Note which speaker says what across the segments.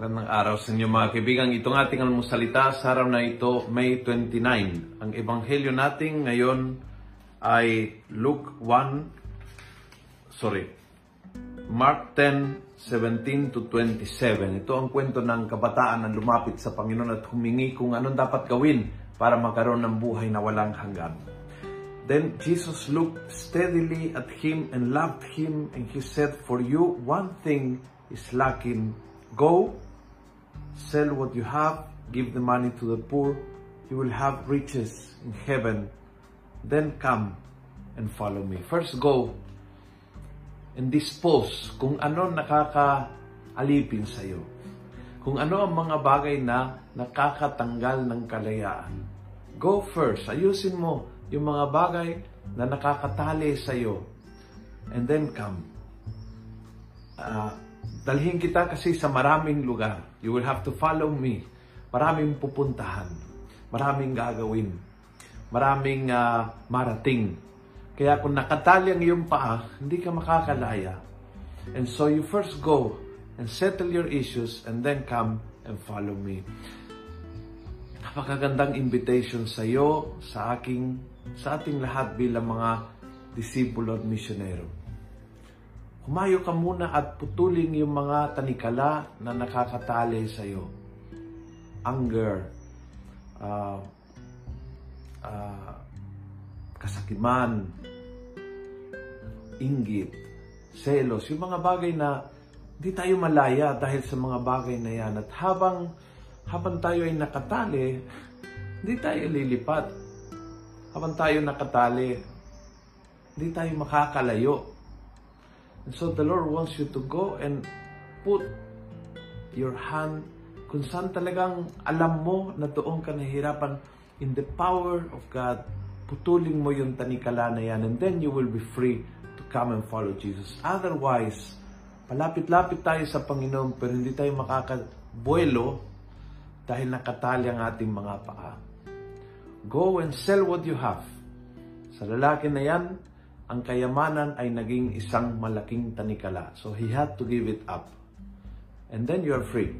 Speaker 1: araw sa inyo mga kaibigan. Itong ating almusalita sa araw na ito, May 29. Ang ebanghelyo natin ngayon ay Luke 1, sorry, Mark 10, 17 to 27. Ito ang kwento ng kabataan na lumapit sa Panginoon at humingi kung anong dapat gawin para magkaroon ng buhay na walang hanggan. Then Jesus looked steadily at him and loved him and he said, For you one thing is lacking. Go, sell what you have, give the money to the poor, you will have riches in heaven. Then come and follow me. First go and dispose kung ano nakakaalipin sa iyo. Kung ano ang mga bagay na nakakatanggal ng kalayaan. Go first. Ayusin mo yung mga bagay na nakakatali sa iyo. And then come. Uh, dalhin kita kasi sa maraming lugar. You will have to follow me. Maraming pupuntahan. Maraming gagawin. Maraming uh, marating. Kaya kung nakatali ang iyong paa, hindi ka makakalaya. And so you first go and settle your issues and then come and follow me. Napakagandang invitation sa iyo, sa aking, sa ating lahat bilang mga disipulo at misyonero. Humayo ka muna at putulin yung mga tanikala na nakakatali sa iyo. Anger, uh, uh, kasakiman, inggit, selos, yung mga bagay na di tayo malaya dahil sa mga bagay na yan. At habang, habang tayo ay nakatali, hindi tayo lilipat. Habang tayo nakatali, hindi tayo makakalayo. And so the Lord wants you to go and put your hand kung saan talagang alam mo na doon ka nahihirapan in the power of God, putulin mo yung tanikala na yan and then you will be free to come and follow Jesus. Otherwise, palapit-lapit tayo sa Panginoon pero hindi tayo makakabuelo dahil nakatali ang ating mga paa. Go and sell what you have. Sa lalaki na yan, ang kayamanan ay naging isang malaking tanikala. So he had to give it up. And then you are free.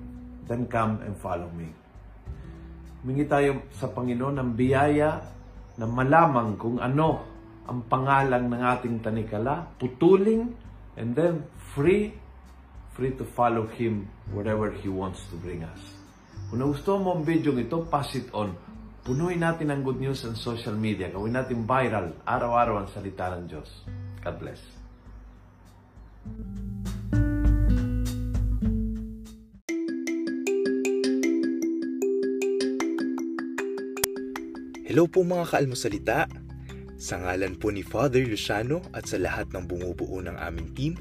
Speaker 1: Then come and follow me. Humingi tayo sa Panginoon ng biyaya na malamang kung ano ang pangalan ng ating tanikala, putuling, and then free, free to follow Him wherever He wants to bring us. Kung nagustuhan mo ang video ito, pass it on. Punuin natin ang good news sa social media. Gawin natin viral, araw-araw ang salita ng Diyos. God bless.
Speaker 2: Hello po mga kaalmosalita. Sa ngalan po ni Father Luciano at sa lahat ng bumubuo ng aming team,